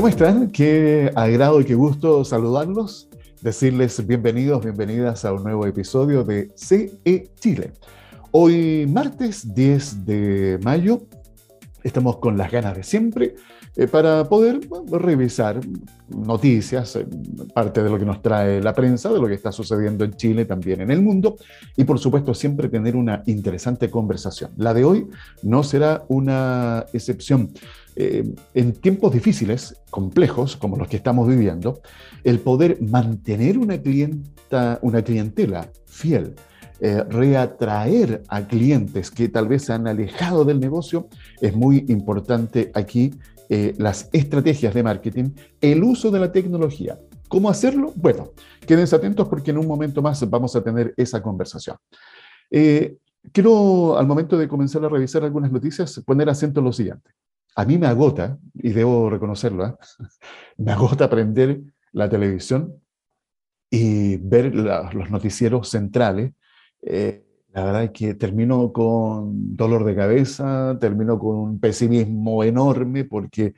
¿Cómo están? Qué agrado y qué gusto saludarlos, decirles bienvenidos, bienvenidas a un nuevo episodio de CE Chile. Hoy martes 10 de mayo estamos con las ganas de siempre eh, para poder revisar noticias, eh, parte de lo que nos trae la prensa, de lo que está sucediendo en Chile, también en el mundo, y por supuesto siempre tener una interesante conversación. La de hoy no será una excepción. Eh, en tiempos difíciles, complejos, como los que estamos viviendo, el poder mantener una, clienta, una clientela fiel, reatraer a clientes que tal vez se han alejado del negocio, es muy importante aquí eh, las estrategias de marketing, el uso de la tecnología. ¿Cómo hacerlo? Bueno, quédense atentos porque en un momento más vamos a tener esa conversación. quiero, al momento de comenzar a revisar algunas noticias, poner acento en lo siguiente a mí me agota, y debo reconocerlo, ¿eh? me agota aprender la televisión y ver los noticieros centrales. Eh, la verdad es que termino con dolor de cabeza, termino con un pesimismo enorme porque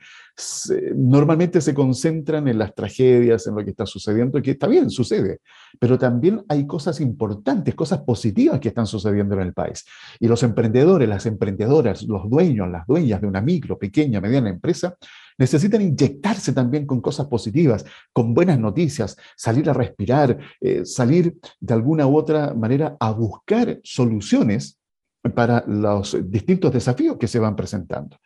normalmente se concentran en las tragedias, en lo que está sucediendo, que está bien, sucede, pero también hay cosas importantes, cosas positivas que están sucediendo en el país. Y los emprendedores, las emprendedoras, los dueños, las dueñas de una micro, pequeña, mediana empresa, necesitan inyectarse también con cosas positivas, con buenas noticias, salir a respirar, eh, salir de alguna u otra manera a buscar soluciones para los distintos desafíos que se van presentando.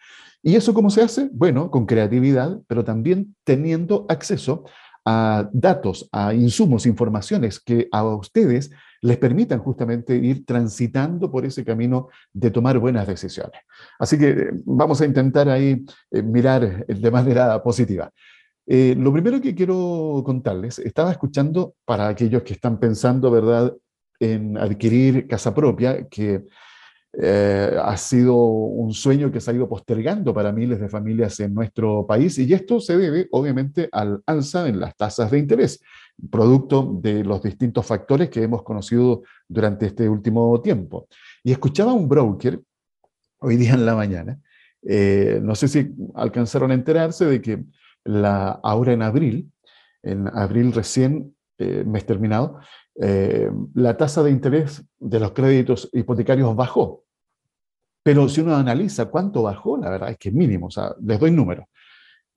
¿Y eso cómo se hace? Bueno, con creatividad, pero también teniendo acceso a datos, a insumos, informaciones que a ustedes les permitan justamente ir transitando por ese camino de tomar buenas decisiones. Así que eh, vamos a intentar ahí eh, mirar de manera positiva. Eh, lo primero que quiero contarles, estaba escuchando para aquellos que están pensando, ¿verdad?, en adquirir casa propia, que ha sido un sueño que se ha ido postergando para miles de familias en nuestro país y esto se debe obviamente al alza en las tasas de interés producto de los distintos factores que hemos conocido durante este último tiempo. Y escuchaba a un broker hoy día en la mañana, eh, no sé si alcanzaron a enterarse de que la, ahora en abril, en abril recién, eh, mes terminado, eh, la tasa de interés de los créditos hipotecarios bajó. Pero si uno analiza cuánto bajó, la verdad es que es mínimo, o sea, les doy números.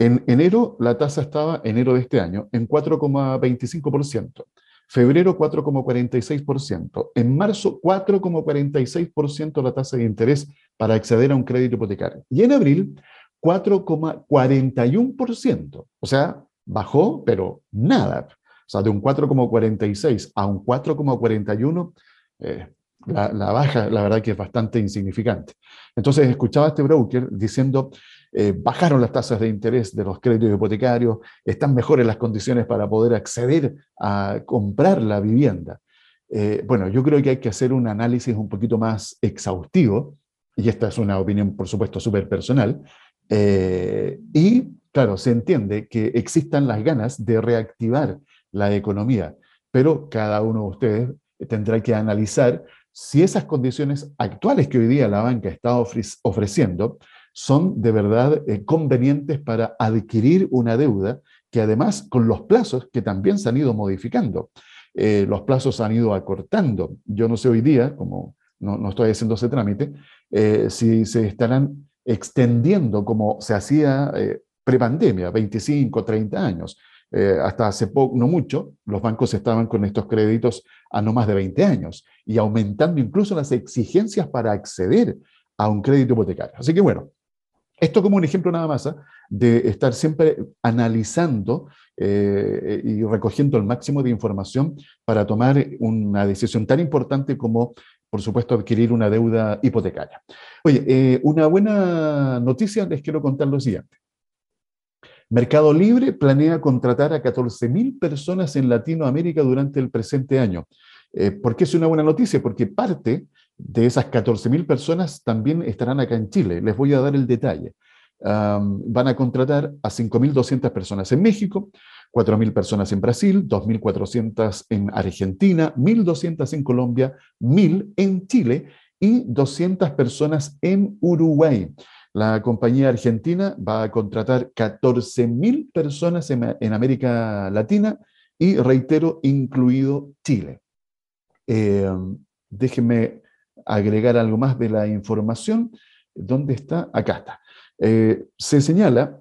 En enero la tasa estaba, enero de este año, en 4,25%. Febrero 4,46%. En marzo 4,46% la tasa de interés para acceder a un crédito hipotecario. Y en abril 4,41%. O sea, bajó, pero nada. O sea, de un 4,46 a un 4,41, eh, la, la, baja, la verdad que es bastante insignificante. Entonces, escuchaba a este broker diciendo, eh, bajaron las tasas de interés de los créditos hipotecarios, están mejores las condiciones para poder acceder a comprar la vivienda. Eh, bueno, yo creo que hay que hacer un análisis un poquito más exhaustivo, y esta es una opinión, por supuesto, súper personal, eh, y claro, se entiende que existan las ganas de reactivar la economía, pero cada uno de ustedes tendrá que analizar si esas condiciones actuales que hoy día la banca está ofreciendo son de verdad eh, convenientes para adquirir una deuda que además con los plazos que también se han ido modificando, eh, los plazos han ido acortando. Yo no sé hoy día, como no, estoy haciendo ese trámite, eh, si se estarán extendiendo como se hacía prepandemia, 25, 30 años. Hasta hace poco, no mucho, los bancos estaban con estos créditos a no más de 20 años y aumentando incluso las exigencias para acceder a un crédito hipotecario. Así que bueno, esto como un ejemplo nada más, ¿ah? de estar siempre analizando eh, y recogiendo el máximo de información para tomar una decisión tan importante como, por supuesto, adquirir una deuda hipotecaria. Oye, eh, una buena noticia, les quiero contar lo siguiente. Mercado Libre planea contratar a 14.000 personas en Latinoamérica durante el presente año. Eh, ¿Por qué es una buena noticia? Porque parte de esas 14.000 personas también estarán acá en Chile. Les voy a dar el detalle. van a contratar a 5.200 personas en México, 4.000 personas en Brasil, 2.400 en Argentina, 1.200 en Colombia, 1.000 en Chile y 200 personas en Uruguay. La compañía argentina va a contratar 14.000 personas en, América Latina y, reitero, incluido Chile. Eh, déjenme agregar algo más de la información. ¿Dónde está? Acá está. Eh, se señala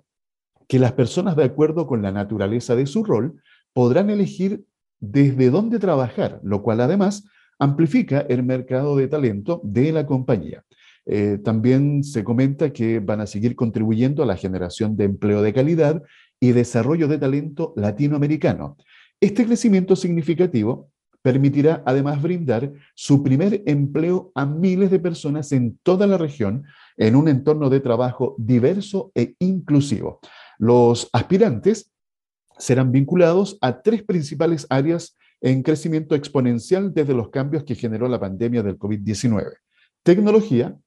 que las personas, de acuerdo con la naturaleza de su rol, podrán elegir desde dónde trabajar, lo cual además amplifica el mercado de talento de la compañía. Eh, también se comenta que van a seguir contribuyendo a la generación de empleo de calidad y desarrollo de talento latinoamericano. Este crecimiento significativo permitirá además brindar su primer empleo a miles de personas en toda la región en un entorno de trabajo diverso e inclusivo. Los aspirantes serán vinculados a tres principales áreas en crecimiento exponencial desde los cambios que generó la pandemia del COVID-19. Tecnología,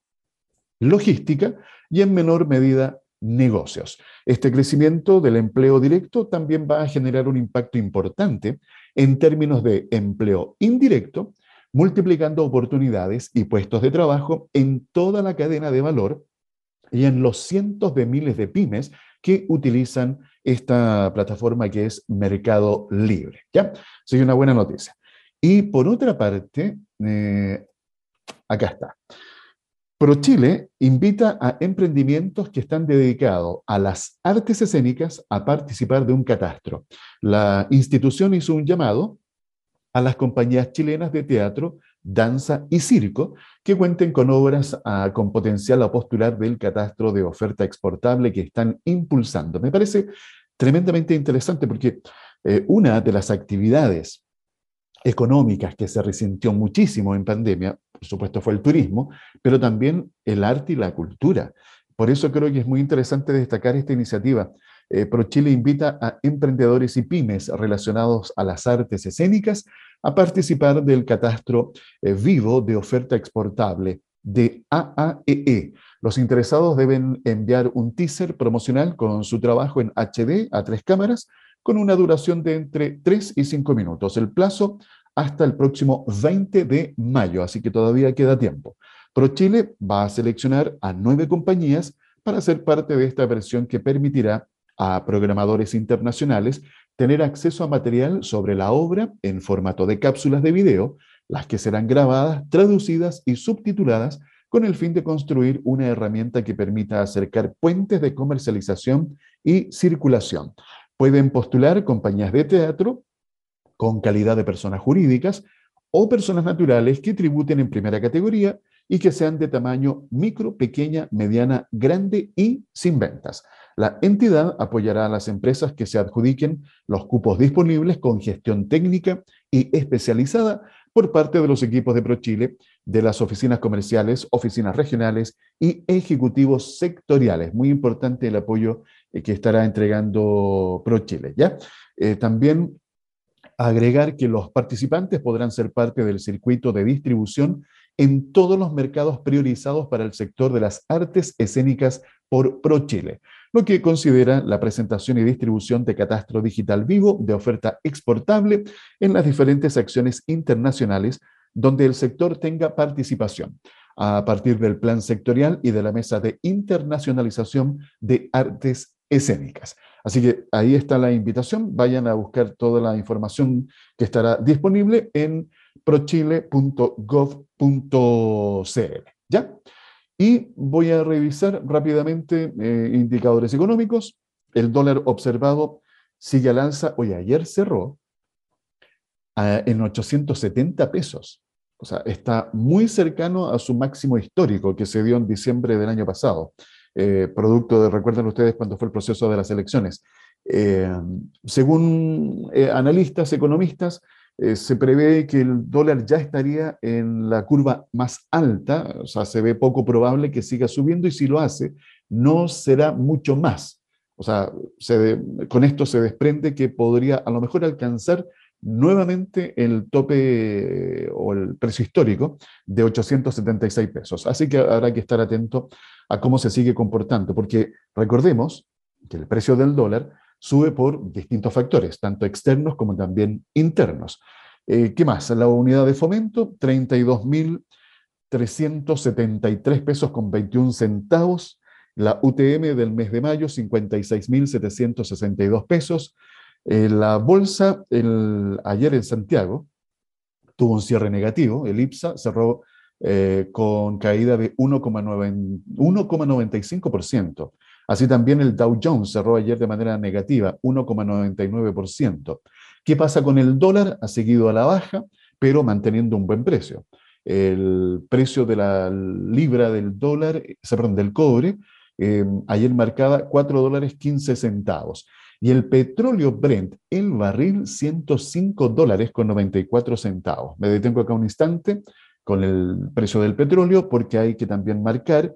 logística y en menor medida negocios. Este crecimiento del empleo directo también va a generar un impacto importante en términos de empleo indirecto, multiplicando oportunidades y puestos de trabajo en toda la cadena de valor y en los cientos de miles de pymes que utilizan esta plataforma que es Mercado Libre. ¿Ya? Soy una buena noticia. Y por otra parte, eh, acá está. ProChile invita a emprendimientos que están dedicados a las artes escénicas a participar de un catastro. La institución hizo un llamado a las compañías chilenas de teatro, danza y circo que cuenten con obras ah, con potencial a postular del catastro de oferta exportable que están impulsando. Me parece tremendamente interesante porque eh, una de las actividades económicas que se resintió muchísimo en pandemia, por supuesto, fue el turismo, pero también el arte y la cultura. Por eso creo que es muy interesante destacar esta iniciativa. Eh, ProChile invita a emprendedores y pymes relacionados a las artes escénicas a participar del catastro eh, vivo de oferta exportable de AAEE. E. Los interesados deben enviar un teaser promocional con su trabajo en HD a tres cámaras con una duración de entre 3 y 5 minutos. El plazo hasta el próximo 20 de mayo, así que todavía queda tiempo. ProChile va a seleccionar a nueve compañías para ser parte de esta versión que permitirá a programadores internacionales tener acceso a material sobre la obra en formato de cápsulas de video, las que serán grabadas, traducidas y subtituladas con el fin de construir una herramienta que permita acercar puentes de comercialización y circulación. Pueden postular compañías de teatro con calidad de personas jurídicas o personas naturales que tributen en primera categoría y que sean de tamaño micro, pequeña, mediana, grande y sin ventas. La entidad apoyará a las empresas que se adjudiquen los cupos disponibles con gestión técnica y especializada por parte de los equipos de ProChile, de las oficinas comerciales, oficinas regionales y ejecutivos sectoriales. Muy importante el apoyo eh, que estará entregando ProChile. ¿ya? Eh, también agregar que los participantes podrán ser parte del circuito de distribución en todos los mercados priorizados para el sector de las artes escénicas por ProChile, lo que considera la presentación y distribución de catastro digital vivo de oferta exportable en las diferentes acciones internacionales donde el sector tenga participación a partir del plan sectorial y de la mesa de internacionalización de artes escénicas. Así que ahí está la invitación, vayan a buscar toda la información que estará disponible en prochile.gov.cl. ¿Ya? Y voy a revisar rápidamente eh, indicadores económicos. El dólar observado sigue al alza. Hoy ayer cerró en 870 pesos. O sea, está muy cercano a su máximo histórico que se dio en diciembre del año pasado, eh, producto de, recuerden ustedes, cuando fue el proceso de las elecciones. Eh, según analistas, economistas, eh, se prevé que el dólar ya estaría en la curva más alta, o sea, se ve poco probable que siga subiendo y si lo hace, no será mucho más. O sea, con esto se desprende que podría a lo mejor alcanzar nuevamente el tope o el precio histórico de 876 pesos. Así que habrá que estar atento a cómo se sigue comportando, porque recordemos que el precio del dólar sube por distintos factores, tanto externos como también internos. Eh, ¿Qué más? La unidad de fomento, 32.373 pesos con 21 centavos. La UTM del mes de mayo, 56.762 pesos. Eh, la bolsa ayer en Santiago tuvo un cierre negativo. El IPSA cerró eh, con caída de 1,95%. Así también el Dow Jones cerró ayer de manera negativa, 1,99%. ¿Qué pasa con el dólar? Ha seguido a la baja, pero manteniendo un buen precio. El precio de la libra del dólar, eh, perdón, del cobre, ayer marcaba 4 dólares 15 centavos. Y el petróleo Brent, el barril, 105 dólares con 94 centavos. Me detengo acá un instante con el precio del petróleo porque hay que también marcar,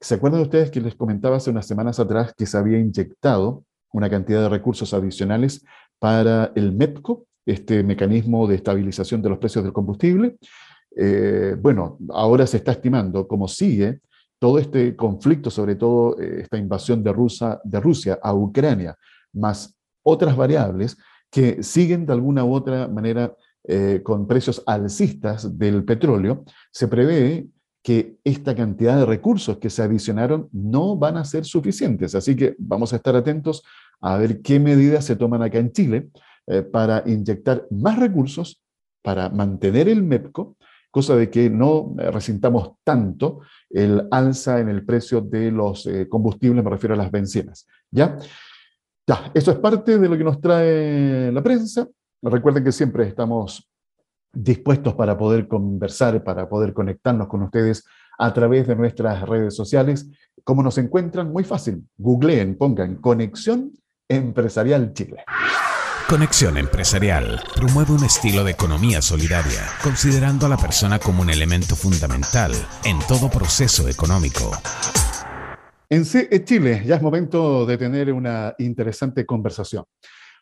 ¿se acuerdan ustedes que les comentaba hace unas semanas atrás que se había inyectado una cantidad de recursos adicionales para el MEPCO, este mecanismo de estabilización de los precios del combustible? Eh, bueno, ahora se está estimando cómo sigue todo este conflicto, sobre todo eh, esta invasión de, de Rusia a Ucrania, más otras variables que siguen de alguna u otra manera eh, con precios alcistas del petróleo, se prevé que esta cantidad de recursos que se adicionaron no van a ser suficientes. Así que vamos a estar atentos a ver qué medidas se toman acá en Chile eh, para inyectar más recursos, para mantener el MEPCO, cosa de que no resintamos tanto el alza en el precio de los eh, combustibles, me refiero a las bencinas. ¿Ya? Ya, eso es parte de lo que nos trae la prensa. Recuerden que siempre estamos dispuestos para poder conversar, para poder conectarnos con ustedes a través de nuestras redes sociales. ¿Cómo nos encuentran? Muy fácil. Googleen, pongan Conexión Empresarial Chile. Conexión Empresarial promueve un estilo de economía solidaria, considerando a la persona como un elemento fundamental en todo proceso económico. En Chile ya es momento de tener una interesante conversación.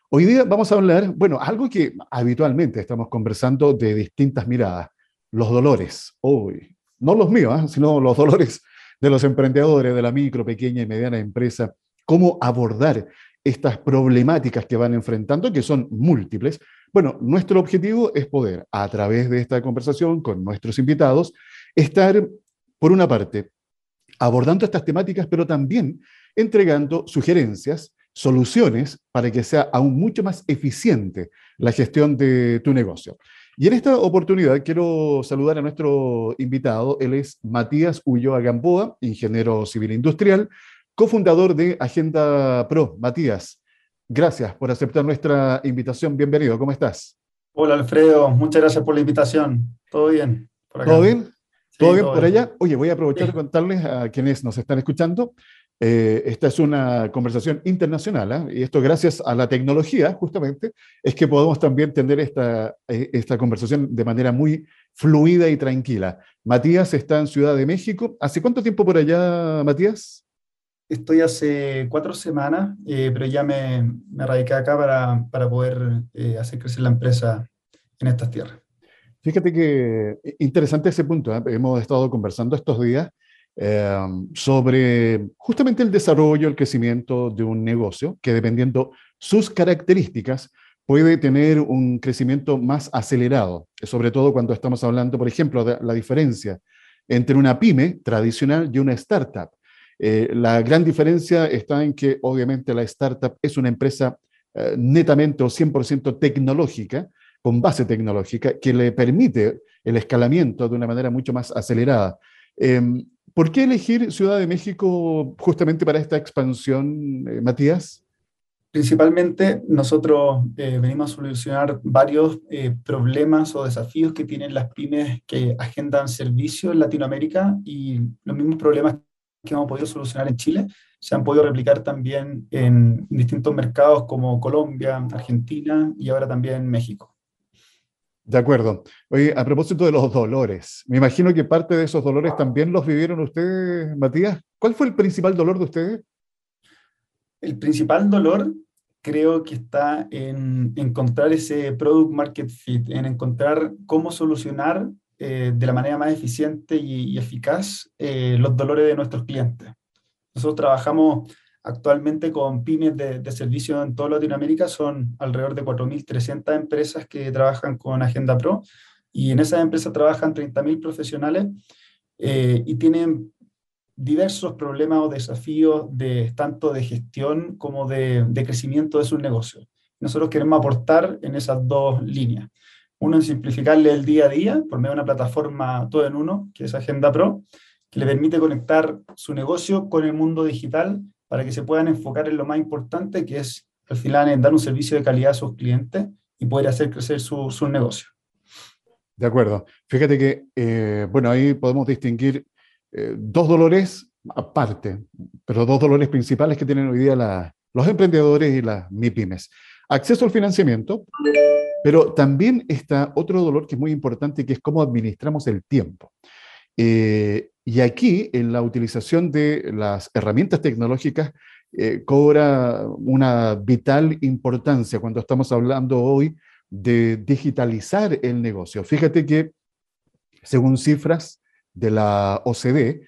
Hoy día vamos a hablar, bueno, algo que habitualmente estamos conversando de distintas miradas, los dolores. Hoy, no los míos, ¿eh? sino los dolores de los emprendedores, de la micro, pequeña y mediana empresa, cómo abordar estas problemáticas que van enfrentando, que son múltiples. Bueno, nuestro objetivo es poder, a través de esta conversación con nuestros invitados, estar, por una parte, abordando estas temáticas, pero también entregando sugerencias, soluciones para que sea aún mucho más eficiente la gestión de tu negocio. Y en esta oportunidad quiero saludar a nuestro invitado. Él es Matías Ulloa Gamboa, ingeniero civil industrial, cofundador de Agenda Pro. Matías, gracias por aceptar nuestra invitación. Bienvenido, ¿cómo estás? Hola Alfredo, muchas gracias por la invitación. ¿Todo bien? ¿Todo bien? ¿Todo bien por allá? Oye, voy a aprovechar de contarles a quienes nos están escuchando. Eh, esta es una conversación internacional ¿eh? y esto gracias a la tecnología, justamente, es que podemos también tener esta, eh, esta conversación de manera muy fluida y tranquila. Matías está en Ciudad de México. ¿Hace cuánto tiempo por allá, Matías? Estoy hace cuatro semanas, pero ya me, me radiqué acá para, para poder hacer crecer la empresa en estas tierras. Fíjate que interesante ese punto. ¿eh? Hemos estado conversando estos días eh, sobre justamente el desarrollo, el crecimiento de un negocio que dependiendo sus características puede tener un crecimiento más acelerado, sobre todo cuando estamos hablando, por ejemplo, de la diferencia entre una pyme tradicional y una startup. Eh, la gran diferencia está en que obviamente la startup es una empresa netamente o 100% tecnológica, con base tecnológica que le permite el escalamiento de una manera mucho más acelerada. Em, ¿Por qué elegir Ciudad de México justamente para esta expansión, eh, Matías? Principalmente nosotros eh, venimos a solucionar varios eh, problemas o desafíos que tienen las pymes que agendan servicios en Latinoamérica y los mismos problemas que hemos podido solucionar en Chile se han podido replicar también en distintos mercados como Colombia, Argentina y ahora también México. De acuerdo. Oye, a propósito de los dolores, me imagino que parte de esos dolores también los vivieron ustedes, Matías. ¿Cuál fue el principal dolor de ustedes? El principal dolor creo que está en encontrar ese product market fit, en encontrar cómo solucionar eh, de la manera más eficiente y, eficaz eh, los dolores de nuestros clientes. Nosotros trabajamos Actualmente con pymes de, servicio en toda Latinoamérica son alrededor de 4.300 empresas que trabajan con Agenda Pro y en esas empresas trabajan 30.000 profesionales eh, y tienen diversos problemas o desafíos de, tanto de gestión como de, de crecimiento de sus negocios. Nosotros queremos aportar en esas dos líneas. Uno en simplificarle el día a día por medio de una plataforma todo en uno, que es Agenda Pro, que le permite conectar su negocio con el mundo digital para que se puedan enfocar en lo más importante, que es al final en dar un servicio de calidad a sus clientes y poder hacer crecer su, su negocio. De acuerdo. Fíjate que, eh, bueno, ahí podemos distinguir eh, dos dolores aparte, pero dos dolores principales que tienen hoy día los emprendedores y las MIPIMES. Acceso al financiamiento, pero también está otro dolor que es muy importante, que es cómo administramos el tiempo. Eh, y aquí, en la utilización de las herramientas tecnológicas, cobra una vital importancia cuando estamos hablando hoy de digitalizar el negocio. Fíjate que, según cifras de la OCDE,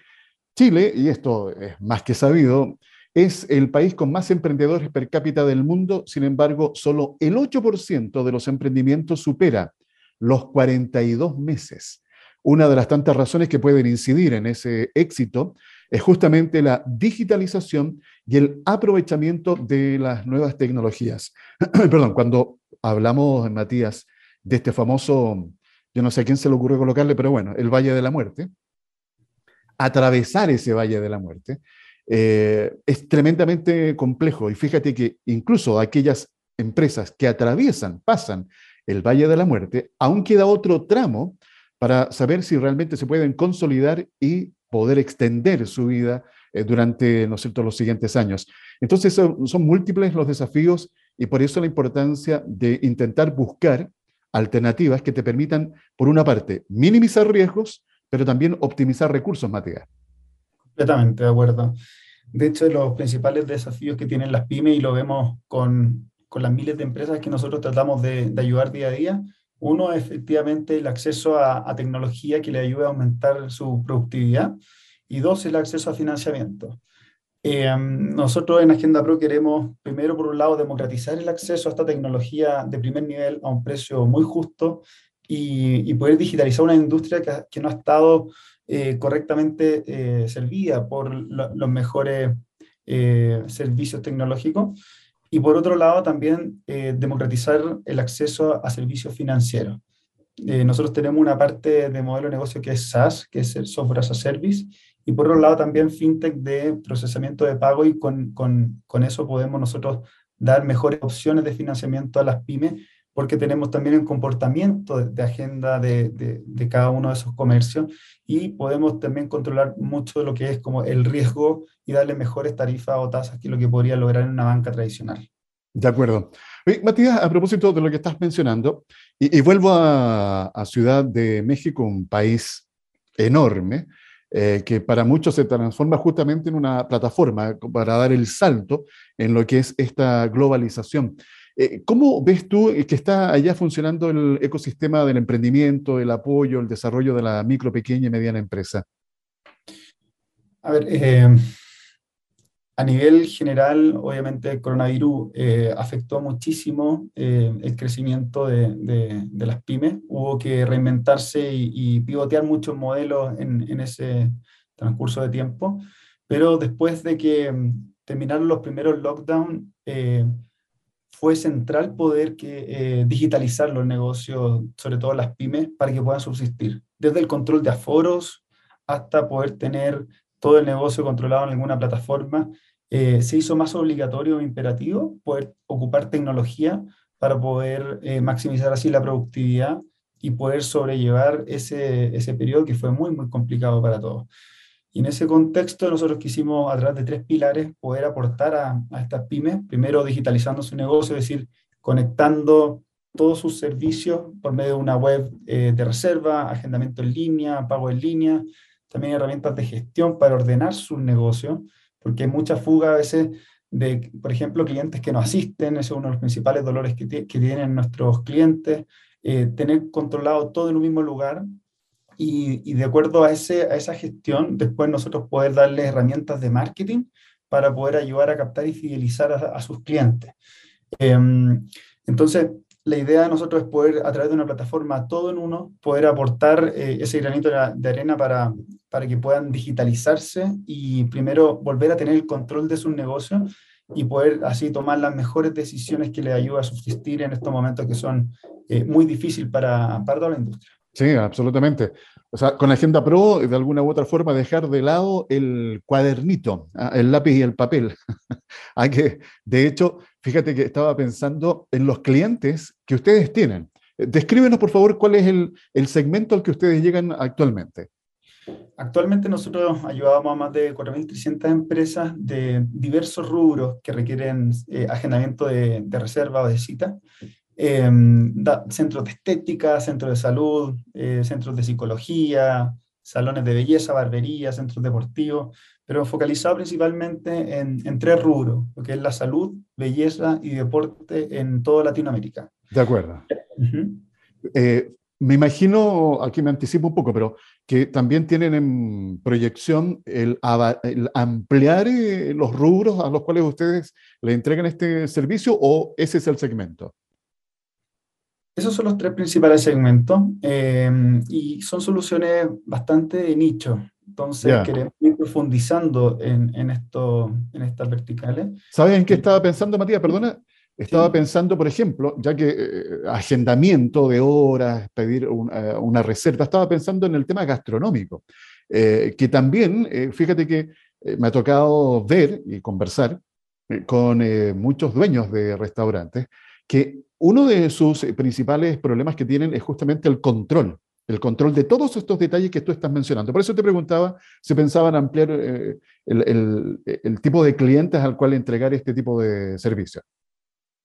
Chile, y esto es más que sabido, es el país con más emprendedores per cápita del mundo, sin embargo, solo el 8% de los emprendimientos supera los 42 meses. Una de las tantas razones que pueden incidir en ese éxito es justamente la digitalización y el aprovechamiento de las nuevas tecnologías. Perdón, cuando hablamos, Matías, de este famoso, yo no sé a quién se le ocurrió colocarle, pero bueno, el Valle de la Muerte, atravesar ese Valle de la Muerte eh, es tremendamente complejo. Y fíjate que incluso aquellas empresas que atraviesan, pasan el Valle de la Muerte, aún queda otro tramo para saber si realmente se pueden consolidar y poder extender su vida eh, durante ¿no los siguientes años. Entonces, son múltiples los desafíos y por eso la importancia de intentar buscar alternativas que te permitan, por una parte, minimizar riesgos, pero también optimizar recursos, Matías. Completamente de acuerdo. De hecho, los principales desafíos que tienen las pymes, y lo vemos con, con las miles de empresas que nosotros tratamos de, de, ayudar día a día, uno efectivamente el acceso a, tecnología que le ayude a aumentar su productividad, y dos, el acceso a financiamiento. Eh, nosotros en Agenda Pro queremos, primero, por un lado, democratizar el acceso a esta tecnología de primer nivel a un precio muy justo y, poder digitalizar una industria que, no ha estado eh, correctamente eh, servida por los mejores servicios tecnológicos. Y por otro lado, también democratizar el acceso a servicios financieros. nosotros tenemos una parte de modelo de negocio que es SaaS, que es el Software as a Service, y por otro lado también fintech de procesamiento de pago y con, con, con, eso podemos nosotros dar mejores opciones de financiamiento a las pymes porque tenemos también el comportamiento de, agenda de, de, cada uno de esos comercios y podemos también controlar mucho de lo que es como el riesgo y darle mejores tarifas o tasas que lo que podría lograr en una banca tradicional. De acuerdo. Matías, a propósito de lo que estás mencionando, y, vuelvo a, a Ciudad de México, un país enorme, eh, que para muchos se transforma justamente en una plataforma para dar el salto en lo que es esta globalización. Eh, ¿Cómo ves tú que está allá funcionando el ecosistema del emprendimiento, el apoyo, el desarrollo de la micro, pequeña y mediana empresa? A ver, eh, a nivel general, obviamente el coronavirus eh, afectó muchísimo eh, el crecimiento de, las pymes. Hubo que reinventarse y, pivotear muchos modelos en, ese transcurso de tiempo. Pero después de que mm, terminaron los primeros lockdowns, eh, fue central poder que, digitalizar los negocios, sobre todo las pymes, para que puedan subsistir. Desde el control de aforos hasta poder tener todo el negocio controlado en alguna plataforma, eh, se hizo más obligatorio e imperativo poder ocupar tecnología para poder eh, maximizar así la productividad y poder sobrellevar ese, ese periodo que fue muy, muy complicado para todos. Y en ese contexto nosotros quisimos, a través de tres pilares, poder aportar a, a estas pymes, primero digitalizando su negocio, es decir, conectando todos sus servicios por medio de una web eh, de reserva, agendamiento en línea, pago en línea, también herramientas de gestión para ordenar su negocio, porque hay mucha fuga a veces de, por ejemplo, clientes que no asisten, ese es uno de los principales dolores que, tienen nuestros clientes, eh, tener controlado todo en un mismo lugar y, de acuerdo a, ese, a esa gestión, después nosotros poder darles herramientas de marketing para poder ayudar a captar y fidelizar a, sus clientes. Em, entonces, la idea de nosotros es poder, a través de una plataforma todo en uno, poder aportar eh, ese granito de, arena para, para que puedan digitalizarse y primero volver a tener el control de sus negocios y poder así tomar las mejores decisiones que les ayuden a subsistir en estos momentos que son eh, muy difíciles para, para toda la industria. Sí, absolutamente. O sea, con Agenda Pro, de alguna u otra forma, dejar de lado el cuadernito, ah, el lápiz y el papel. Hay que, de hecho, fíjate que estaba pensando en los clientes que ustedes tienen. Descríbenos, por favor, cuál es el, el segmento al que ustedes llegan actualmente. Actualmente nosotros ayudamos a más de 4.300 empresas de diversos rubros que requieren eh, agendamiento de, reserva o de cita Em, centros de estética, centros de salud, eh, centros de psicología, salones de belleza, barbería, centros deportivos, pero focalizado principalmente en, tres rubros, lo que es la salud, belleza y deporte en toda Latinoamérica. De acuerdo. Eh, me imagino, aquí me anticipo un poco, pero que también tienen en proyección el, el, ampliar eh, los rubros a los cuales ustedes le entregan este servicio o ese es el segmento. Esos son los tres principales segmentos eh, y son soluciones bastante de nicho. Entonces queremos ir profundizando en, en, esto, en estas verticales. ¿Sabes en qué estaba pensando, Matías? Perdona. Estaba pensando, por ejemplo, ya que eh, agendamiento de horas, pedir eh, una reserva, estaba pensando en el tema gastronómico, que también, fíjate que me ha tocado ver y conversar con muchos dueños de restaurantes que uno de sus eh, principales problemas que tienen es justamente el control, el control de todos estos detalles que tú estás mencionando. Por eso te preguntaba si pensaban ampliar eh, el, tipo de clientes al cual entregar este tipo de servicio.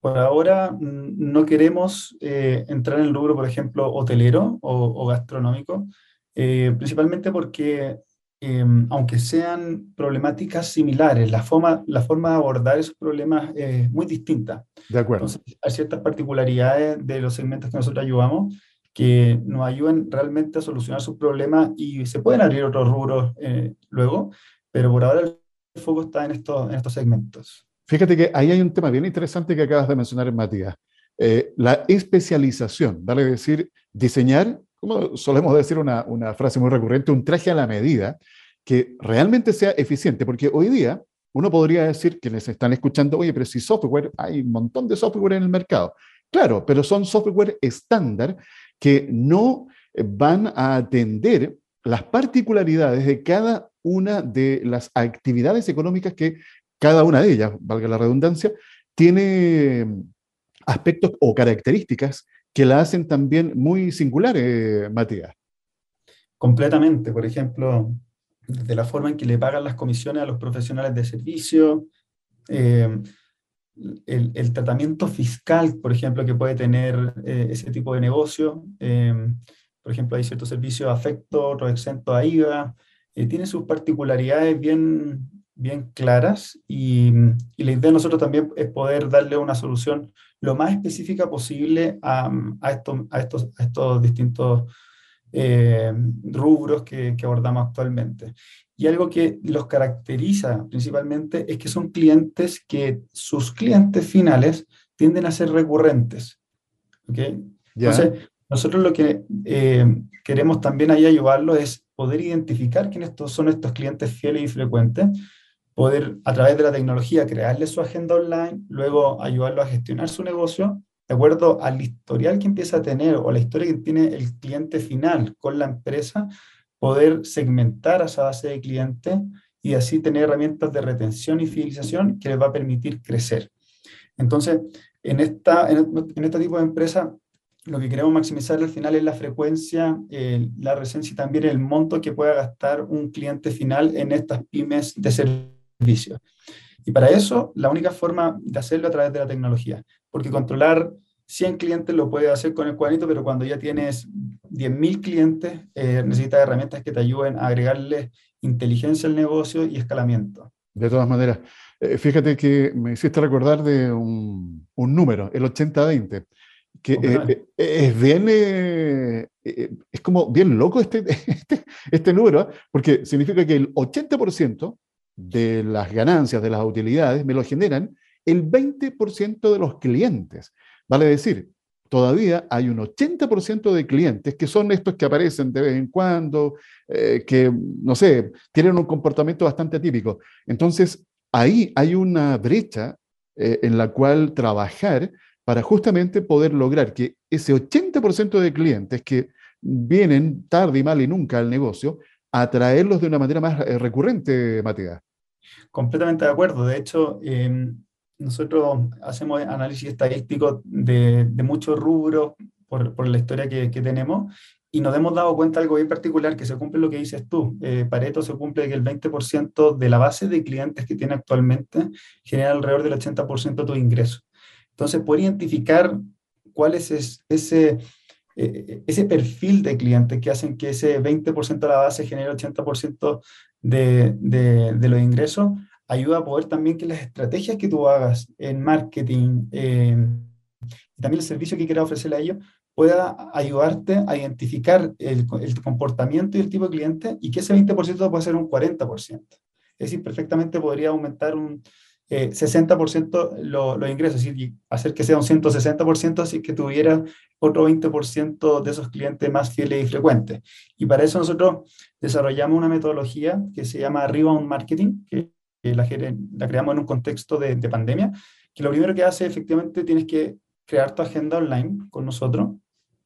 Por ahora mm, no queremos eh, entrar en el rubro, por ejemplo, hotelero o, gastronómico, principalmente porque Em, aunque sean problemáticas similares, la forma, la forma de abordar esos problemas es muy distinta. De acuerdo. Entonces, hay ciertas particularidades de los segmentos que nosotros ayudamos que nos ayudan realmente a solucionar sus problemas y se pueden abrir otros rubros eh, luego, pero por ahora el foco está en estos, en estos segmentos. Fíjate que ahí hay un tema bien interesante que acabas de mencionar, Matías. Eh, la especialización, vale decir, diseñar como solemos decir una, frase muy recurrente, un traje a la medida que realmente sea eficiente, porque hoy día uno podría decir que les están escuchando, oye, pero si software, hay un montón de software en el mercado. Claro, pero son software estándar que no van a atender las particularidades de cada una de las actividades económicas que cada una de ellas, valga la redundancia, tiene aspectos o características que la hacen también muy singular, eh, Matías. Completamente. Por ejemplo, de la forma en que le pagan las comisiones a los profesionales de servicio, eh, el, tratamiento fiscal, por ejemplo, que puede tener eh, ese tipo de negocio. por ejemplo, hay ciertos servicios afecto, otros exentos a IVA. tiene sus particularidades bien, bien claras y, y, la idea de nosotros también es poder darle una solución lo más específica posible a, a, estos, a, estos, a estos distintos eh, rubros que, que, abordamos actualmente. Y algo que los caracteriza principalmente es que son clientes que sus clientes finales tienden a ser recurrentes. ¿okay? Entonces, nosotros lo que eh, queremos también ahí ayudarlo es poder identificar quiénes son estos clientes fieles y frecuentes poder a través de la tecnología crearle su agenda online, luego ayudarlo a gestionar su negocio de acuerdo al historial que empieza a tener o la historia que tiene el cliente final con la empresa, poder segmentar a esa base de clientes y así tener herramientas de retención y fidelización que les va a permitir crecer. Entonces, en, esta, en, este tipo de empresa, lo que queremos maximizar al final es la frecuencia, la resencia y también el monto que pueda gastar un cliente final en estas pymes de servicio y para eso, la única forma de hacerlo a través de la tecnología, porque controlar 100 clientes lo puedes hacer con el cuadrito, pero cuando ya tienes 10.000 clientes, eh, necesitas herramientas que te ayuden a agregarle inteligencia al negocio y escalamiento. De todas maneras, eh, fíjate que me hiciste recordar de un, un número, el 80-20, que eh, es bien, es como bien loco este, este, este número, porque significa que el 80% de las ganancias, de las utilidades, me lo generan el 20% de los clientes. Vale decir, todavía hay un 80% de clientes que son estos que aparecen de vez en cuando, eh, que, no sé, tienen un comportamiento bastante atípico. Entonces, ahí hay una brecha eh, en la cual trabajar para justamente poder lograr que ese 80% de clientes que vienen tarde y mal y nunca al negocio, atraerlos de una manera más eh, recurrente, Matías. Completamente de acuerdo. De hecho, em, nosotros hacemos análisis estadístico de, muchos rubros por, la historia que, tenemos y nos hemos dado cuenta de algo bien particular, que se cumple lo que dices tú. Eh, Pareto se cumple que el 20% de la base de clientes que tiene actualmente genera alrededor del 80% de tu ingreso. Entonces, poder identificar cuál es ese, eh, ese perfil de clientes que hacen que ese 20% de la base genere el 80% de, de, de los ingresos, ayuda a poder también que las estrategias que tú hagas en marketing eh, y también el servicio que quieras ofrecerle a ellos pueda ayudarte a identificar el, el, comportamiento y el tipo de cliente y que ese 20% pueda ser un 40%. Es decir, perfectamente podría aumentar un 60% eh, los ingresos, es decir, hacer que sea un 160% así que tuviera otro 20% de esos clientes más fieles y frecuentes. Y para eso nosotros desarrollamos una metodología que se llama Rebound Marketing, que la, la creamos en un contexto de, de, pandemia, que lo primero que hace efectivamente tienes que crear tu agenda online con nosotros,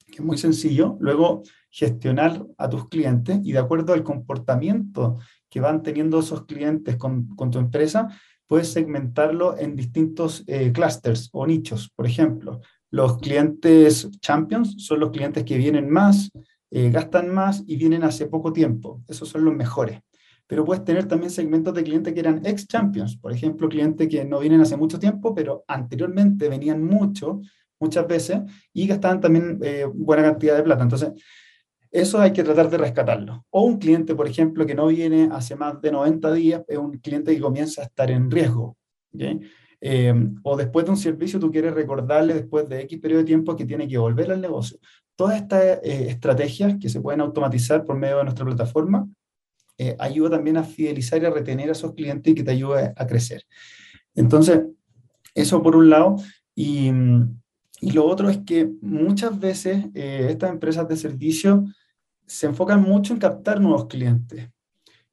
que es muy sencillo, luego gestionar a tus clientes y de acuerdo al comportamiento que van teniendo esos clientes con, con tu empresa, puedes segmentarlo en distintos eh, clusters o nichos. Por ejemplo, los clientes champions son los clientes que vienen más, eh, gastan más y vienen hace poco tiempo. Esos son los mejores pero puedes tener también segmentos de clientes que eran ex champions, por ejemplo, clientes que no vienen hace mucho tiempo, pero anteriormente venían mucho, muchas veces, y gastaban también eh, buena cantidad de plata. Entonces, eso hay que tratar de rescatarlo. O un cliente, por ejemplo, que no viene hace más de 90 días, es un cliente que comienza a estar en riesgo. Eh, o después de un servicio tú quieres recordarle después de X periodo de tiempo que tiene que volver al negocio. Todas estas eh, estrategias que se pueden automatizar por medio de nuestra plataforma eh, ayuda también a fidelizar y a retener a esos clientes y que te ayude a crecer. Entonces, eso por un lado. Y, y lo otro es que muchas veces eh, estas empresas de servicio se enfocan mucho en captar nuevos clientes.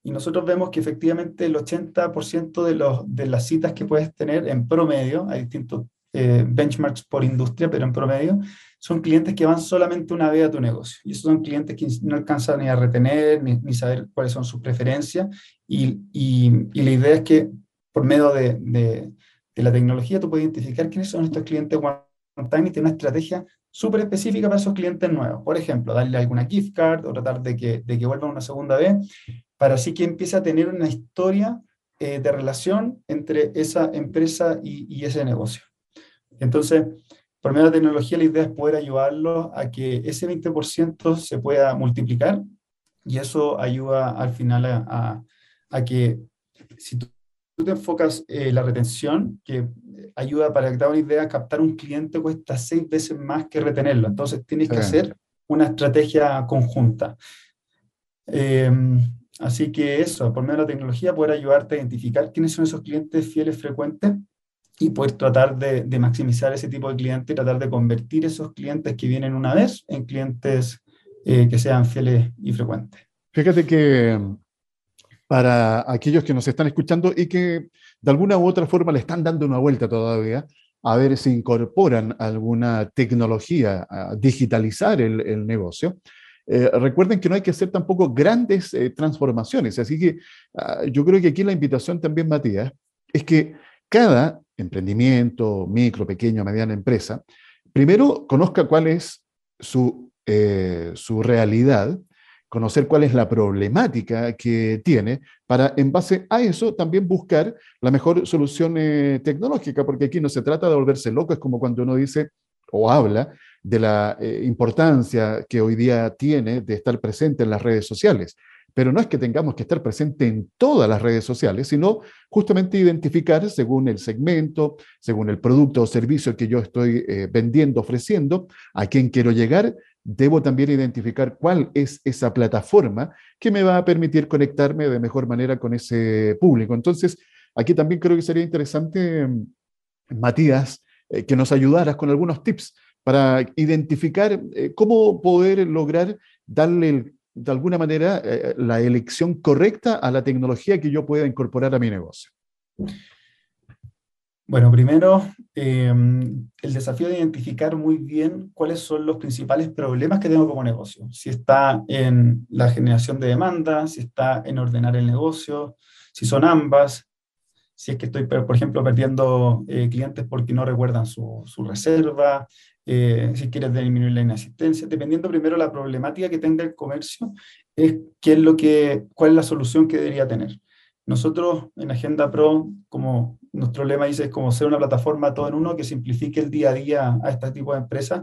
Y nosotros vemos que efectivamente el 80% de, los, de las citas que puedes tener en promedio, hay distintos eh, benchmarks por industria, pero en promedio, son clientes que van solamente una vez a tu negocio. Y esos son clientes que no alcanzan ni a retener, ni, ni saber cuáles son sus preferencias. Y, y, la idea es que por medio de, de, de, la tecnología tú puedes identificar quiénes son estos clientes one time y tener una estrategia súper específica para esos clientes nuevos. Por ejemplo, darle alguna gift card o tratar de que, de que vuelvan una segunda vez, para así que empiece a tener una historia eh, de relación entre esa empresa y, ese negocio. Entonces, por medio de la tecnología, la idea es poder ayudarlos a que ese 20% se pueda multiplicar y eso ayuda al final a, a, que si tú, te enfocas en eh, la retención, que ayuda para que te una idea, captar un cliente cuesta seis veces más que retenerlo. Entonces tienes que hacer una estrategia conjunta. Em, así que eso, por medio de la tecnología, poder ayudarte a identificar quiénes son esos clientes fieles frecuentes y poder tratar de, de, maximizar ese tipo de clientes y tratar de convertir esos clientes que vienen una vez en clientes eh, que sean fieles y frecuentes. Fíjate que para aquellos que nos están escuchando y que de alguna u otra forma le están dando una vuelta todavía, a ver si incorporan alguna tecnología a digitalizar el, negocio. Eh, recuerden que no hay que hacer tampoco grandes eh, transformaciones, así que uh, yo creo que aquí la invitación también, Matías, es que cada emprendimiento, micro, pequeño, mediana empresa, primero conozca cuál es su, eh, su realidad, conocer cuál es la problemática que tiene, para en base a eso también buscar la mejor solución eh, tecnológica, porque aquí no se trata de volverse loco, es como cuando uno dice o habla de la eh, importancia que hoy día tiene de estar presente en las redes sociales. Pero no es que tengamos que estar presente en todas las redes sociales, sino justamente identificar según el segmento, según el producto o servicio que yo estoy eh, vendiendo, ofreciendo, a quién quiero llegar, debo también identificar cuál es esa plataforma que me va a permitir conectarme de mejor manera con ese público. Entonces, aquí también creo que sería interesante, Matías, eh, que nos ayudaras con algunos tips para identificar eh, cómo poder lograr darle de alguna manera eh, la elección correcta a la tecnología que yo pueda incorporar a mi negocio? Bueno, primero, em, el desafío de identificar muy bien cuáles son los principales problemas que tengo como negocio. Si está en la generación de demanda, si está en ordenar el negocio, si son ambas, si es que estoy, por ejemplo, perdiendo eh, clientes porque no recuerdan su, su reserva, eh, si quieres disminuir la inasistencia, dependiendo primero la problemática que tenga el comercio, es qué es lo que, cuál es la solución que debería tener. Nosotros en Agenda Pro, como nuestro lema dice, es como ser una plataforma todo en uno que simplifique el día a día a este tipo de empresas,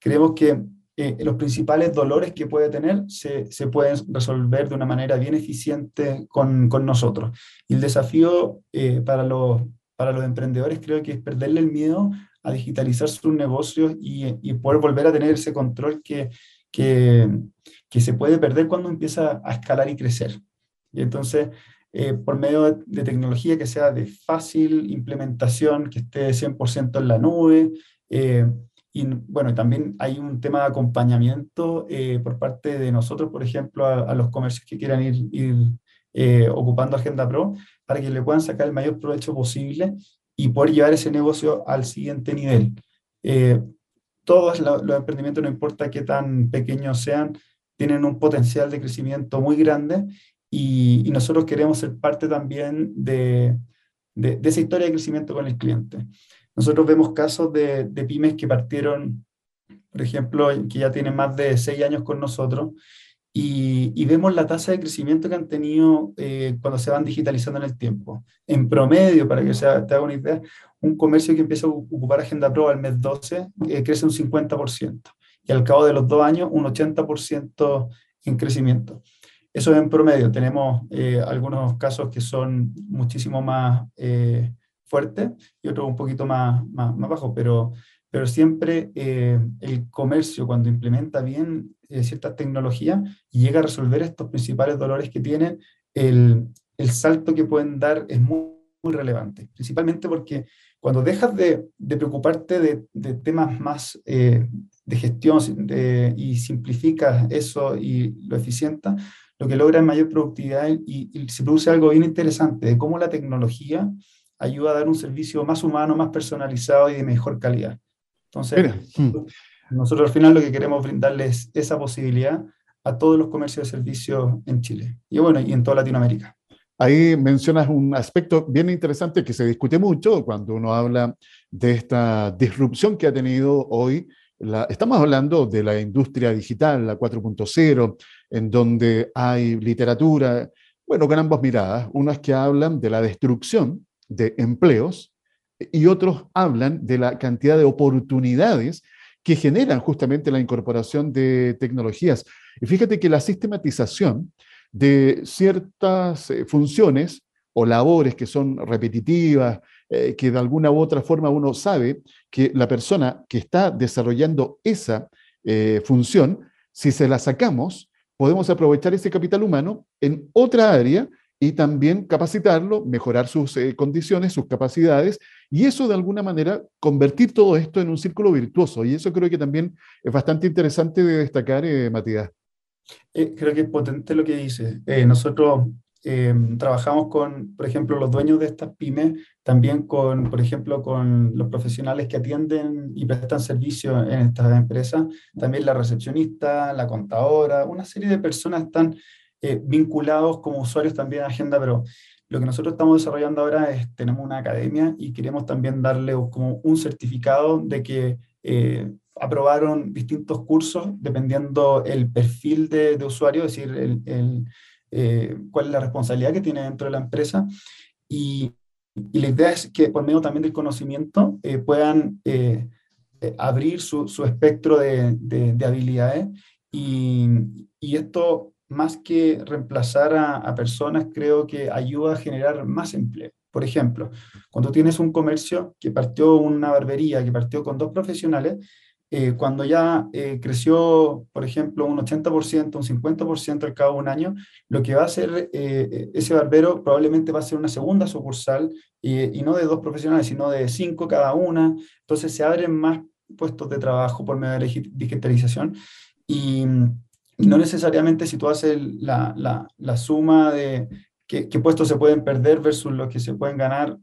creemos que eh, los principales dolores que puede tener se, se, pueden resolver de una manera bien eficiente con, con nosotros. Y el desafío eh, para, los, para los emprendedores creo que es perderle el miedo a digitalizar sus negocios y, y poder volver a tener ese control que, que, que, se puede perder cuando empieza a escalar y crecer. Y entonces, eh, por medio de, tecnología que sea de fácil implementación, que esté 100% en la nube. Eh, y bueno, también hay un tema de acompañamiento eh, por parte de nosotros, por ejemplo, a, los comercios que quieran ir, ir ocupando Agenda Pro, para que le puedan sacar el mayor provecho posible y poder llevar ese negocio al siguiente nivel. Eh, todos los, emprendimientos, no importa qué tan pequeños sean, tienen un potencial de crecimiento muy grande y, nosotros queremos ser parte también de, de, esa historia de crecimiento con el cliente. Nosotros vemos casos de, de pymes que partieron, por ejemplo, que ya tienen más de seis años con nosotros y, vemos la tasa de crecimiento que han tenido eh, cuando se van digitalizando en el tiempo. En promedio, para que se te haga una idea, un comercio que empieza a ocupar Agenda Pro al mes 12 eh, crece un 50% y al cabo de los dos años un 80% en crecimiento. Eso es en promedio. Tenemos eh, algunos casos que son muchísimo más fuertes y otros un poquito más, más, más bajos, pero, pero siempre el comercio cuando implementa bien eh, ciertas tecnologías llega a resolver estos principales dolores que tienen, el, el salto que pueden dar es muy, muy relevante, principalmente porque cuando dejas de, de preocuparte de, de, temas más eh, de gestión y simplificas eso y lo eficienta, lo que logra es mayor productividad y, y, se produce algo bien interesante de cómo la tecnología ayuda a dar un servicio más humano, más personalizado y de mejor calidad. Entonces, nosotros al final lo que queremos brindarles esa posibilidad a todos los comercios de servicios en Chile y bueno, y en toda Latinoamérica. Ahí mencionas un aspecto bien interesante que se discute mucho cuando uno habla de esta disrupción que ha tenido hoy. La, estamos hablando de la industria digital, la 4.0, en donde hay literatura, bueno, con ambas miradas. Unas que hablan de la destrucción de empleos y otros hablan de la cantidad de oportunidades que generan justamente la incorporación de tecnologías. Y fíjate que la sistematización de ciertas eh, funciones o labores que son repetitivas, eh, que de alguna u otra forma uno sabe que la persona que está desarrollando esa eh, función, si se la sacamos, podemos aprovechar ese capital humano en otra área y también capacitarlo, mejorar sus condiciones, sus capacidades y eso de alguna manera, convertir todo esto en un círculo virtuoso. Y eso creo que también es bastante interesante de destacar, eh, Matías. Eh, creo que es potente lo que dice. Eh, nosotros em, trabajamos con, por ejemplo, los dueños de estas pymes, también con, por ejemplo, con los profesionales que atienden y prestan servicio en estas empresas, también la recepcionista, la contadora, una serie de personas están vinculados como usuarios también a Agenda, pero lo que nosotros estamos desarrollando ahora es, tenemos una academia y queremos también darle como un certificado de que eh, aprobaron distintos cursos dependiendo el perfil de, usuario, es decir, el, eh, cuál es la responsabilidad que tiene dentro de la empresa. Y, y la idea es que por medio también del conocimiento eh, puedan abrir su, su espectro de, de, de habilidades y, y, esto más que reemplazar a, personas, creo que ayuda a generar más empleo. Por ejemplo, cuando tienes un comercio que partió una barbería, que partió con dos profesionales, eh, cuando ya eh, creció, por ejemplo, un 80%, un 50% al cabo de un año, lo que va a hacer eh, ese barbero probablemente va a ser una segunda sucursal y, no de dos profesionales, sino de cinco cada una. Entonces se abren más puestos de trabajo por medio de digitalización y, no necesariamente si tú haces la, la, la suma de qué, qué, puestos se pueden perder versus los que se pueden ganar,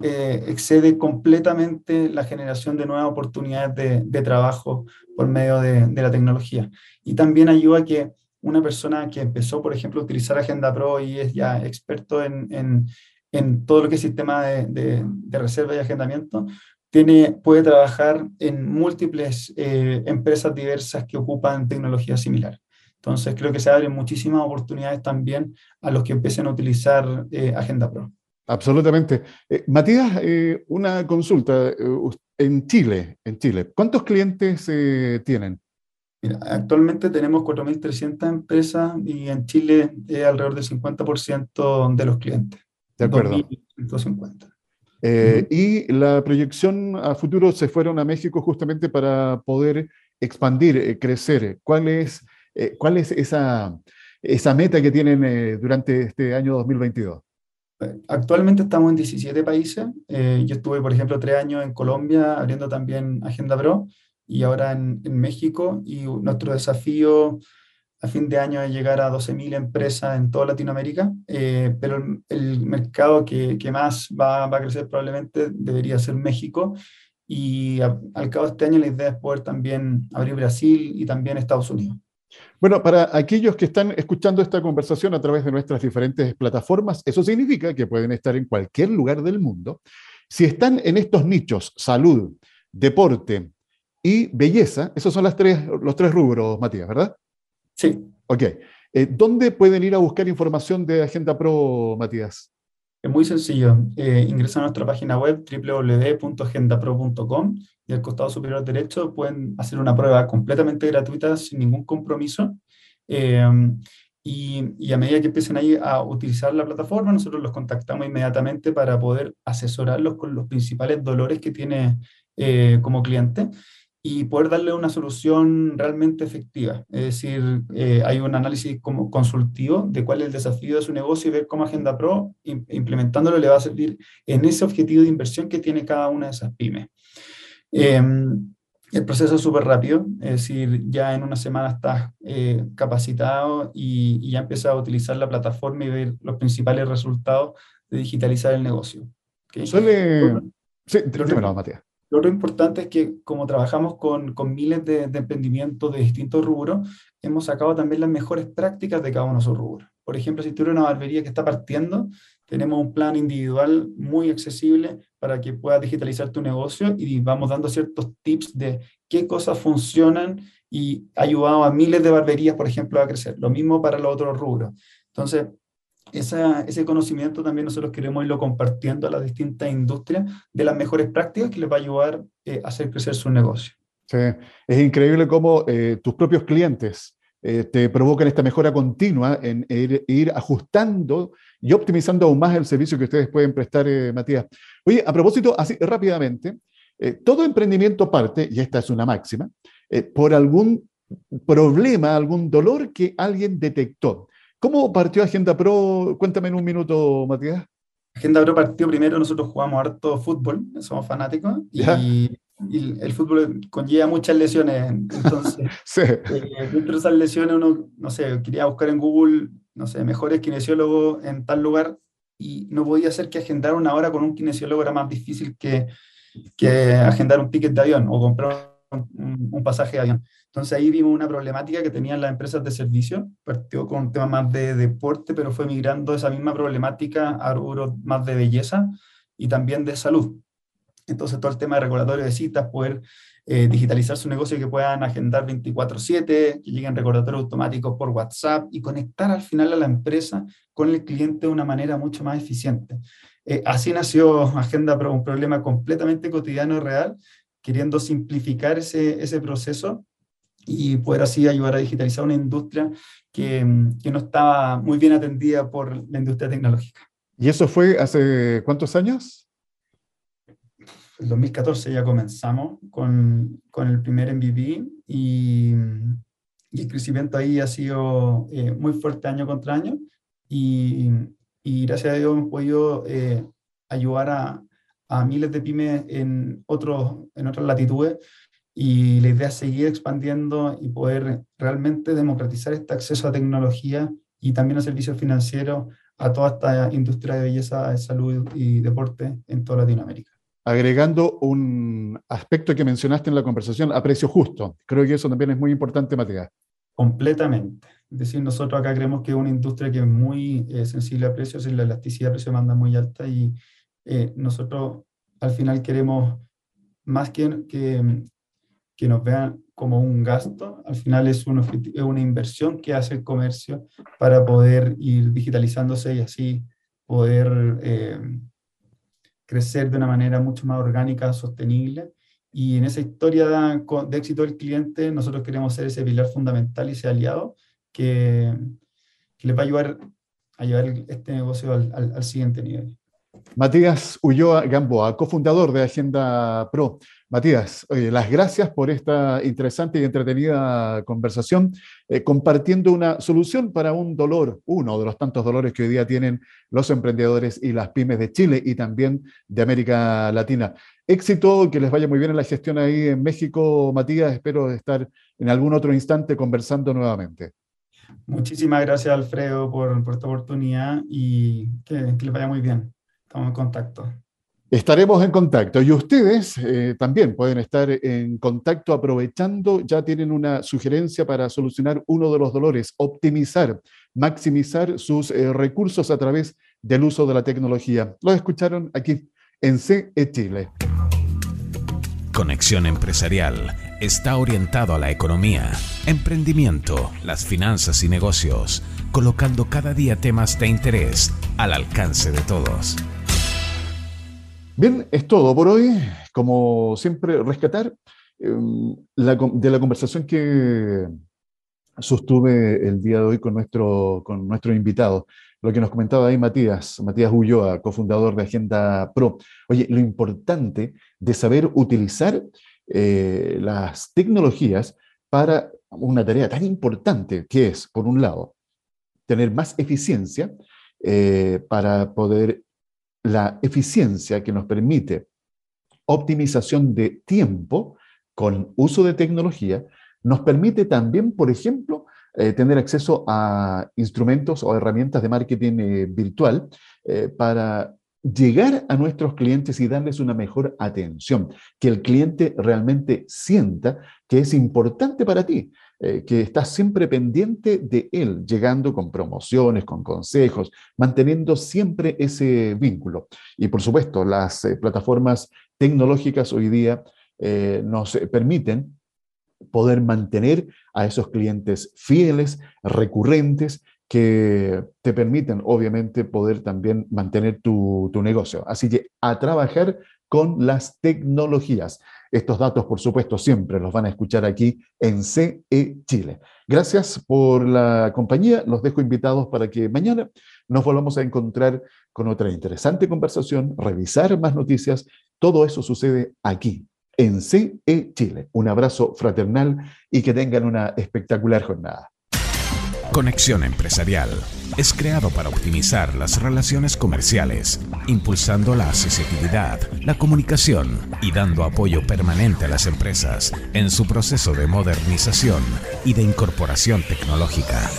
eh, excede completamente la generación de nuevas oportunidades de, de trabajo por medio de, de, la tecnología. Y también ayuda a que una persona que empezó, por ejemplo, a utilizar Agenda Pro y es ya experto en, en, en todo lo que es sistema de, de, reserva y agendamiento, tiene, puede trabajar en múltiples eh, empresas diversas que ocupan tecnología similar. Entonces creo que se abren muchísimas oportunidades también a los que empiecen a utilizar eh, Agenda Pro. Absolutamente. Eh, Matías, una consulta. en Chile, en Chile, ¿cuántos clientes tienen? actualmente tenemos 4.300 empresas y en Chile es alrededor del 50% de los clientes. De acuerdo. 2.150. Eh, y la proyección a futuro se fueron a México justamente para poder expandir, eh, crecer. ¿Cuál es, eh, cuál es esa, esa meta que tienen durante este año 2022? Actualmente estamos en 17 países. yo estuve, por ejemplo, tres años en Colombia abriendo también Agenda Pro y ahora en, en México. Y nuestro desafío a fin de año es llegar a 12.000 empresas en toda Latinoamérica, eh, pero el, mercado que, que más va, va, a crecer probablemente debería ser México. Y al cabo de este año la idea es poder también abrir Brasil y también Estados Unidos. Bueno, para aquellos que están escuchando esta conversación a través de nuestras diferentes plataformas, eso significa que pueden estar en cualquier lugar del mundo. Si están en estos nichos, salud, deporte, y belleza, esos son las tres, los tres rubros, Matías, ¿verdad? Sí. Ok. Eh, ¿Dónde pueden ir a buscar información de Agenda Pro, Matías? Es muy sencillo. Eh, ingresa a nuestra página web www.agendapro.com y al costado superior derecho pueden hacer una prueba completamente gratuita sin ningún compromiso. Eh, y, y, a medida que empiecen ahí a utilizar la plataforma, nosotros los contactamos inmediatamente para poder asesorarlos con los principales dolores que tiene como cliente y poder darle una solución realmente efectiva. Es decir, eh, hay un análisis como consultivo de cuál es el desafío de su negocio y ver cómo Agenda Pro, implementándolo, le va a servir en ese objetivo de inversión que tiene cada una de esas pymes. Em, el proceso es súper rápido, es decir, ya en una semana estás eh, capacitado y, y, ya empiezas a utilizar la plataforma y ver los principales resultados de digitalizar el negocio. ¿Okay? Suele... Sí, dímelo, Matías. Lo otro importante es que como trabajamos con, con miles de, de, emprendimientos de distintos rubros, hemos sacado también las mejores prácticas de cada uno de esos rubros. Por ejemplo, si tú eres una barbería que está partiendo, tenemos un plan individual muy accesible para que puedas digitalizar tu negocio y vamos dando ciertos tips de qué cosas funcionan y ayudado a miles de barberías, por ejemplo, a crecer. Lo mismo para los otros rubros. Entonces, esa, ese conocimiento también nosotros queremos irlo compartiendo a las distintas industrias de las mejores prácticas que les va a ayudar eh, a hacer crecer su negocio. Sí, es increíble cómo eh, tus propios clientes eh, te provocan esta mejora continua en ir, ir, ajustando y optimizando aún más el servicio que ustedes pueden prestar, Matías. Oye, a propósito, así rápidamente, todo emprendimiento parte, y esta es una máxima, por algún problema, algún dolor que alguien detectó. ¿Cómo partió Agenda Pro? Cuéntame en un minuto, Matías. Agenda Pro partió primero, nosotros jugamos harto fútbol, somos fanáticos, y, y, el fútbol conlleva muchas lesiones. Entonces, sí. eh, dentro de esas lesiones uno, no sé, quería buscar en Google, no sé, mejores kinesiólogos en tal lugar, y no podía ser que agendar una hora con un kinesiólogo era más difícil que, que agendar un ticket de avión o comprar un, un pasaje de avión. Entonces ahí vimos una problemática que tenían las empresas de servicio, partió con un tema más de deporte, pero fue migrando esa misma problemática a rubros más de belleza y también de salud. Entonces todo el tema de recordatorio de citas, poder eh, digitalizar su negocio y que puedan agendar 24/7, que lleguen recordatorios automáticos por WhatsApp y conectar al final a la empresa con el cliente de una manera mucho más eficiente. Eh, así nació Agenda Pro, un problema completamente cotidiano y real, queriendo simplificar ese, ese proceso y poder así ayudar a digitalizar una industria que, que, no estaba muy bien atendida por la industria tecnológica. ¿Y eso fue hace cuántos años? En 2014 ya comenzamos con, con el primer MVP y, y, el crecimiento ahí ha sido eh, muy fuerte año contra año y, y, gracias a Dios hemos podido eh, ayudar a, a miles de pymes en, otros, en otras latitudes y la idea es seguir expandiendo y poder realmente democratizar este acceso a tecnología y también a servicios financieros a toda esta industria de belleza, de salud y deporte en toda Latinoamérica. Agregando un aspecto que mencionaste en la conversación, a precio justo. Creo que eso también es muy importante, Matías. Completamente. Es decir, nosotros acá creemos que es una industria que es muy eh, sensible a precios y la elasticidad de precio manda muy alta y eh, nosotros al final queremos más que, que, que, nos vean como un gasto, al final es, un es una inversión que hace el comercio para poder ir digitalizándose y así poder eh, crecer de una manera mucho más orgánica, sostenible. Y en esa historia de, éxito del cliente, nosotros queremos ser ese pilar fundamental y ese aliado que, que les va a ayudar a llevar este negocio al, siguiente nivel. Matías Ulloa Gamboa, cofundador de Agenda Pro. Matías, las gracias por esta interesante y entretenida conversación, eh, compartiendo una solución para un dolor, uno de los tantos dolores que hoy día tienen los emprendedores y las pymes de Chile y también de América Latina. Éxito, que les vaya muy bien en la gestión ahí en México, Matías. Espero estar en algún otro instante conversando nuevamente. Muchísimas gracias, Alfredo, por, esta oportunidad y que les vaya muy bien. Estamos en contacto. Estaremos en contacto y ustedes eh, también pueden estar en contacto aprovechando, ya tienen una sugerencia para solucionar uno de los dolores, optimizar, maximizar sus eh, recursos a través del uso de la tecnología. Lo escucharon aquí en CE Chile. Conexión Empresarial está orientado a la economía, emprendimiento, las finanzas y negocios, colocando cada día temas de interés al alcance de todos. Bien, es todo por hoy. Como siempre, rescatar em, de la conversación que sostuve el día de hoy con nuestro, con nuestro invitado, lo que nos comentaba ahí Matías, Matías Ulloa, cofundador de Agenda Pro. Oye, lo importante de saber utilizar eh, las tecnologías para una tarea tan importante que es, por un lado, tener más eficiencia eh, para poder la eficiencia que nos permite optimización de tiempo con uso de tecnología, nos permite también, por ejemplo, eh, tener acceso a instrumentos o herramientas de marketing eh, virtual eh, para llegar a nuestros clientes y darles una mejor atención, que el cliente realmente sienta que es importante para ti. Eh, que estás siempre pendiente de él, llegando con promociones, con consejos, manteniendo siempre ese vínculo. Y por supuesto, las eh, plataformas tecnológicas hoy día eh, nos permiten poder mantener a esos clientes fieles, recurrentes, que te permiten obviamente poder también mantener tu, tu negocio. Así que a trabajar con las tecnologías. Estos datos, por supuesto, siempre los van a escuchar aquí en CE Chile. Gracias por la compañía. Los dejo invitados para que mañana nos volvamos a encontrar con otra interesante conversación, revisar más noticias. Todo eso sucede aquí, en CE Chile. Un abrazo fraternal y que tengan una espectacular jornada. Conexión Empresarial es creado para optimizar las relaciones comerciales, impulsando la accesibilidad, la comunicación y dando apoyo permanente a las empresas en su proceso de modernización y de incorporación tecnológica.